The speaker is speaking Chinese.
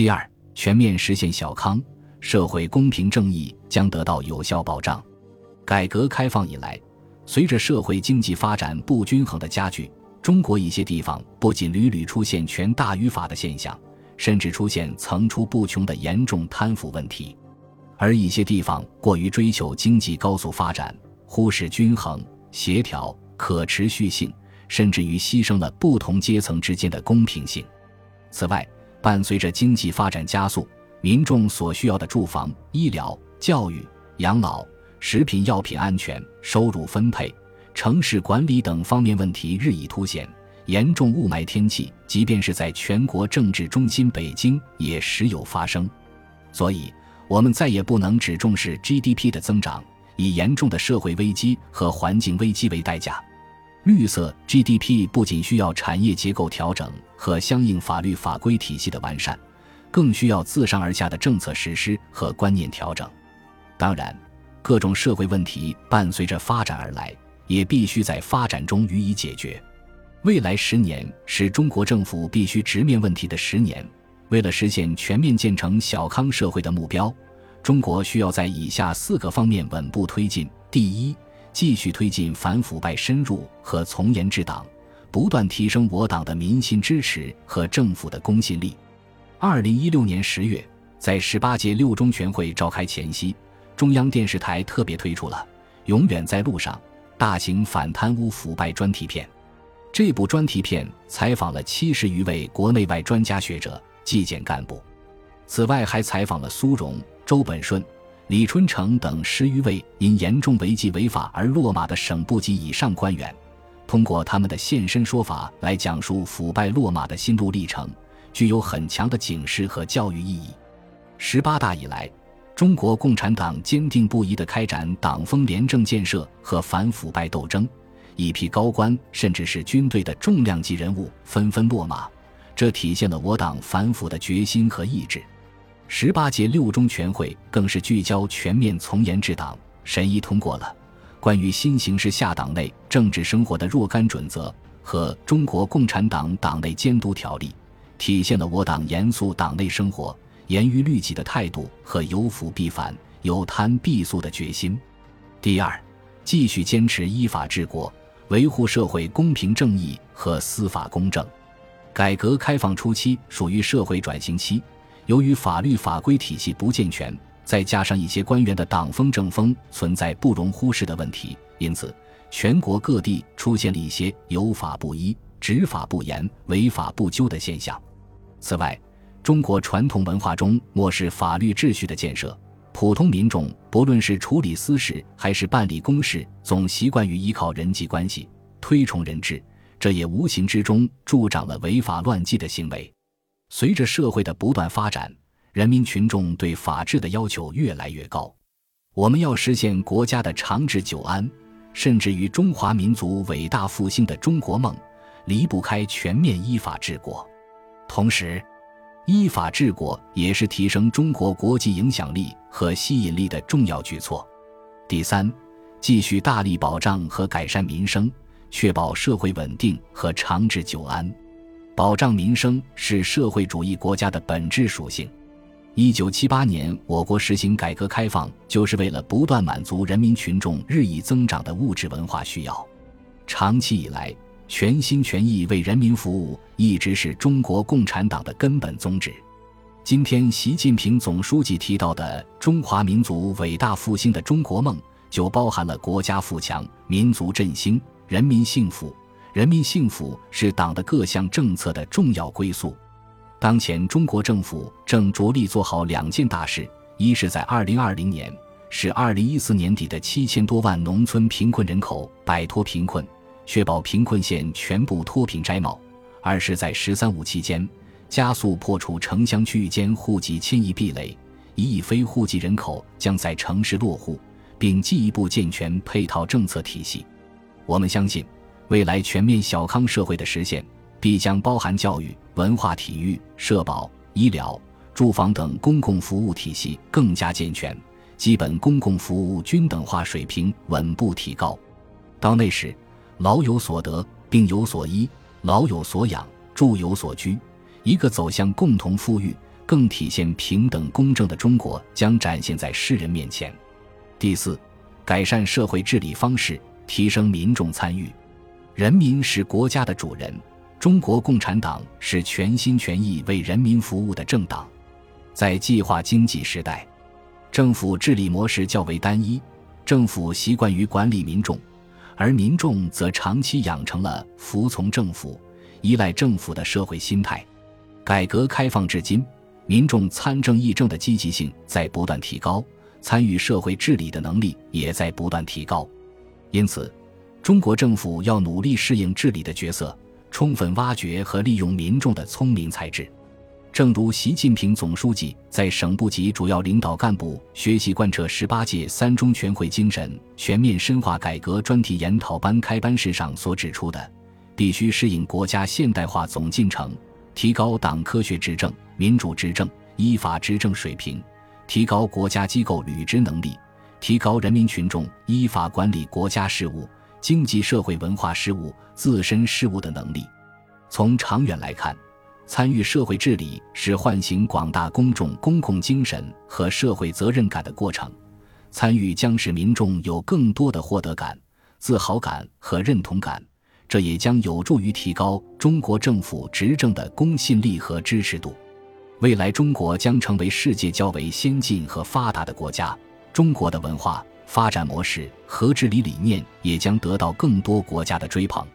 其二，全面实现小康，社会公平正义将得到有效保障。改革开放以来，随着社会经济发展不均衡的加剧，中国一些地方不仅屡屡出现权大于法的现象，甚至出现层出不穷的严重贪腐问题。而一些地方过于追求经济高速发展，忽视均衡、协调、可持续性，甚至于牺牲了不同阶层之间的公平性。此外，伴随着经济发展加速，民众所需要的住房、医疗、教育、养老、食品药品安全、收入分配、城市管理等方面问题日益凸显，严重雾霾天气，即便是在全国政治中心北京也时有发生。所以，我们再也不能只重视 GDP 的增长，以严重的社会危机和环境危机为代价。绿色 GDP 不仅需要产业结构调整和相应法律法规体系的完善，更需要自上而下的政策实施和观念调整。当然，各种社会问题伴随着发展而来，也必须在发展中予以解决。未来十年是中国政府必须直面问题的十年。为了实现全面建成小康社会的目标，中国需要在以下四个方面稳步推进：第一，继续推进反腐败深入和从严治党，不断提升我党的民心支持和政府的公信力。二零一六年十月，在十八届六中全会召开前夕，中央电视台特别推出了《永远在路上》大型反贪污腐败专题片。这部专题片采访了七十余位国内外专家学者、纪检干部，此外还采访了苏荣、周本顺。李春城等十余位因严重违纪违法而落马的省部级以上官员，通过他们的现身说法来讲述腐败落马的心路历程，具有很强的警示和教育意义。十八大以来，中国共产党坚定不移地开展党风廉政建设和反腐败斗争，一批高官甚至是军队的重量级人物纷纷落马，这体现了我党反腐的决心和意志。十八届六中全会更是聚焦全面从严治党，审议通过了关于新形势下党内政治生活的若干准则和《中国共产党党内监督条例》，体现了我党严肃党内生活、严于律己的态度和有腐必反、有贪必肃的决心。第二，继续坚持依法治国，维护社会公平正义和司法公正。改革开放初期属于社会转型期。由于法律法规体系不健全，再加上一些官员的党风政风存在不容忽视的问题，因此全国各地出现了一些有法不依、执法不严、违法不究的现象。此外，中国传统文化中漠视法律秩序的建设，普通民众不论是处理私事还是办理公事，总习惯于依靠人际关系，推崇人治，这也无形之中助长了违法乱纪的行为。随着社会的不断发展，人民群众对法治的要求越来越高。我们要实现国家的长治久安，甚至于中华民族伟大复兴的中国梦，离不开全面依法治国。同时，依法治国也是提升中国国际影响力和吸引力的重要举措。第三，继续大力保障和改善民生，确保社会稳定和长治久安。保障民生是社会主义国家的本质属性。一九七八年，我国实行改革开放，就是为了不断满足人民群众日益增长的物质文化需要。长期以来，全心全意为人民服务，一直是中国共产党的根本宗旨。今天，习近平总书记提到的中华民族伟大复兴的中国梦，就包含了国家富强、民族振兴、人民幸福。人民幸福是党的各项政策的重要归宿。当前，中国政府正着力做好两件大事：一是，在二零二零年使二零一四年底的七千多万农村贫困人口摆脱贫困，确保贫困县全部脱贫摘帽；二是，在“十三五”期间，加速破除城乡区域间户籍迁移壁垒，一亿非户籍人口将在城市落户，并进一步健全配套政策体系。我们相信。未来全面小康社会的实现，必将包含教育、文化、体育、社保、医疗、住房等公共服务体系更加健全，基本公共服务均等化水平稳步提高。到那时，老有所得，病有所医，老有所养，住有所居，一个走向共同富裕、更体现平等公正的中国将展现在世人面前。第四，改善社会治理方式，提升民众参与。人民是国家的主人，中国共产党是全心全意为人民服务的政党。在计划经济时代，政府治理模式较为单一，政府习惯于管理民众，而民众则长期养成了服从政府、依赖政府的社会心态。改革开放至今，民众参政议政的积极性在不断提高，参与社会治理的能力也在不断提高。因此，中国政府要努力适应治理的角色，充分挖掘和利用民众的聪明才智。正如习近平总书记在省部级主要领导干部学习贯彻十八届三中全会精神全面深化改革专题研讨班开班式上所指出的，必须适应国家现代化总进程。提高党科学执政、民主执政、依法执政水平，提高国家机构履职能力，提高人民群众依法管理国家事务、经济社会文化事务、自身事务的能力。从长远来看，参与社会治理是唤醒广大公众公共精神和社会责任感的过程。参与将使民众有更多的获得感、自豪感和认同感。这也将有助于提高中国政府执政的公信力和支持度。未来，中国将成为世界较为先进和发达的国家，中国的文化发展模式和治理理念也将得到更多国家的追捧。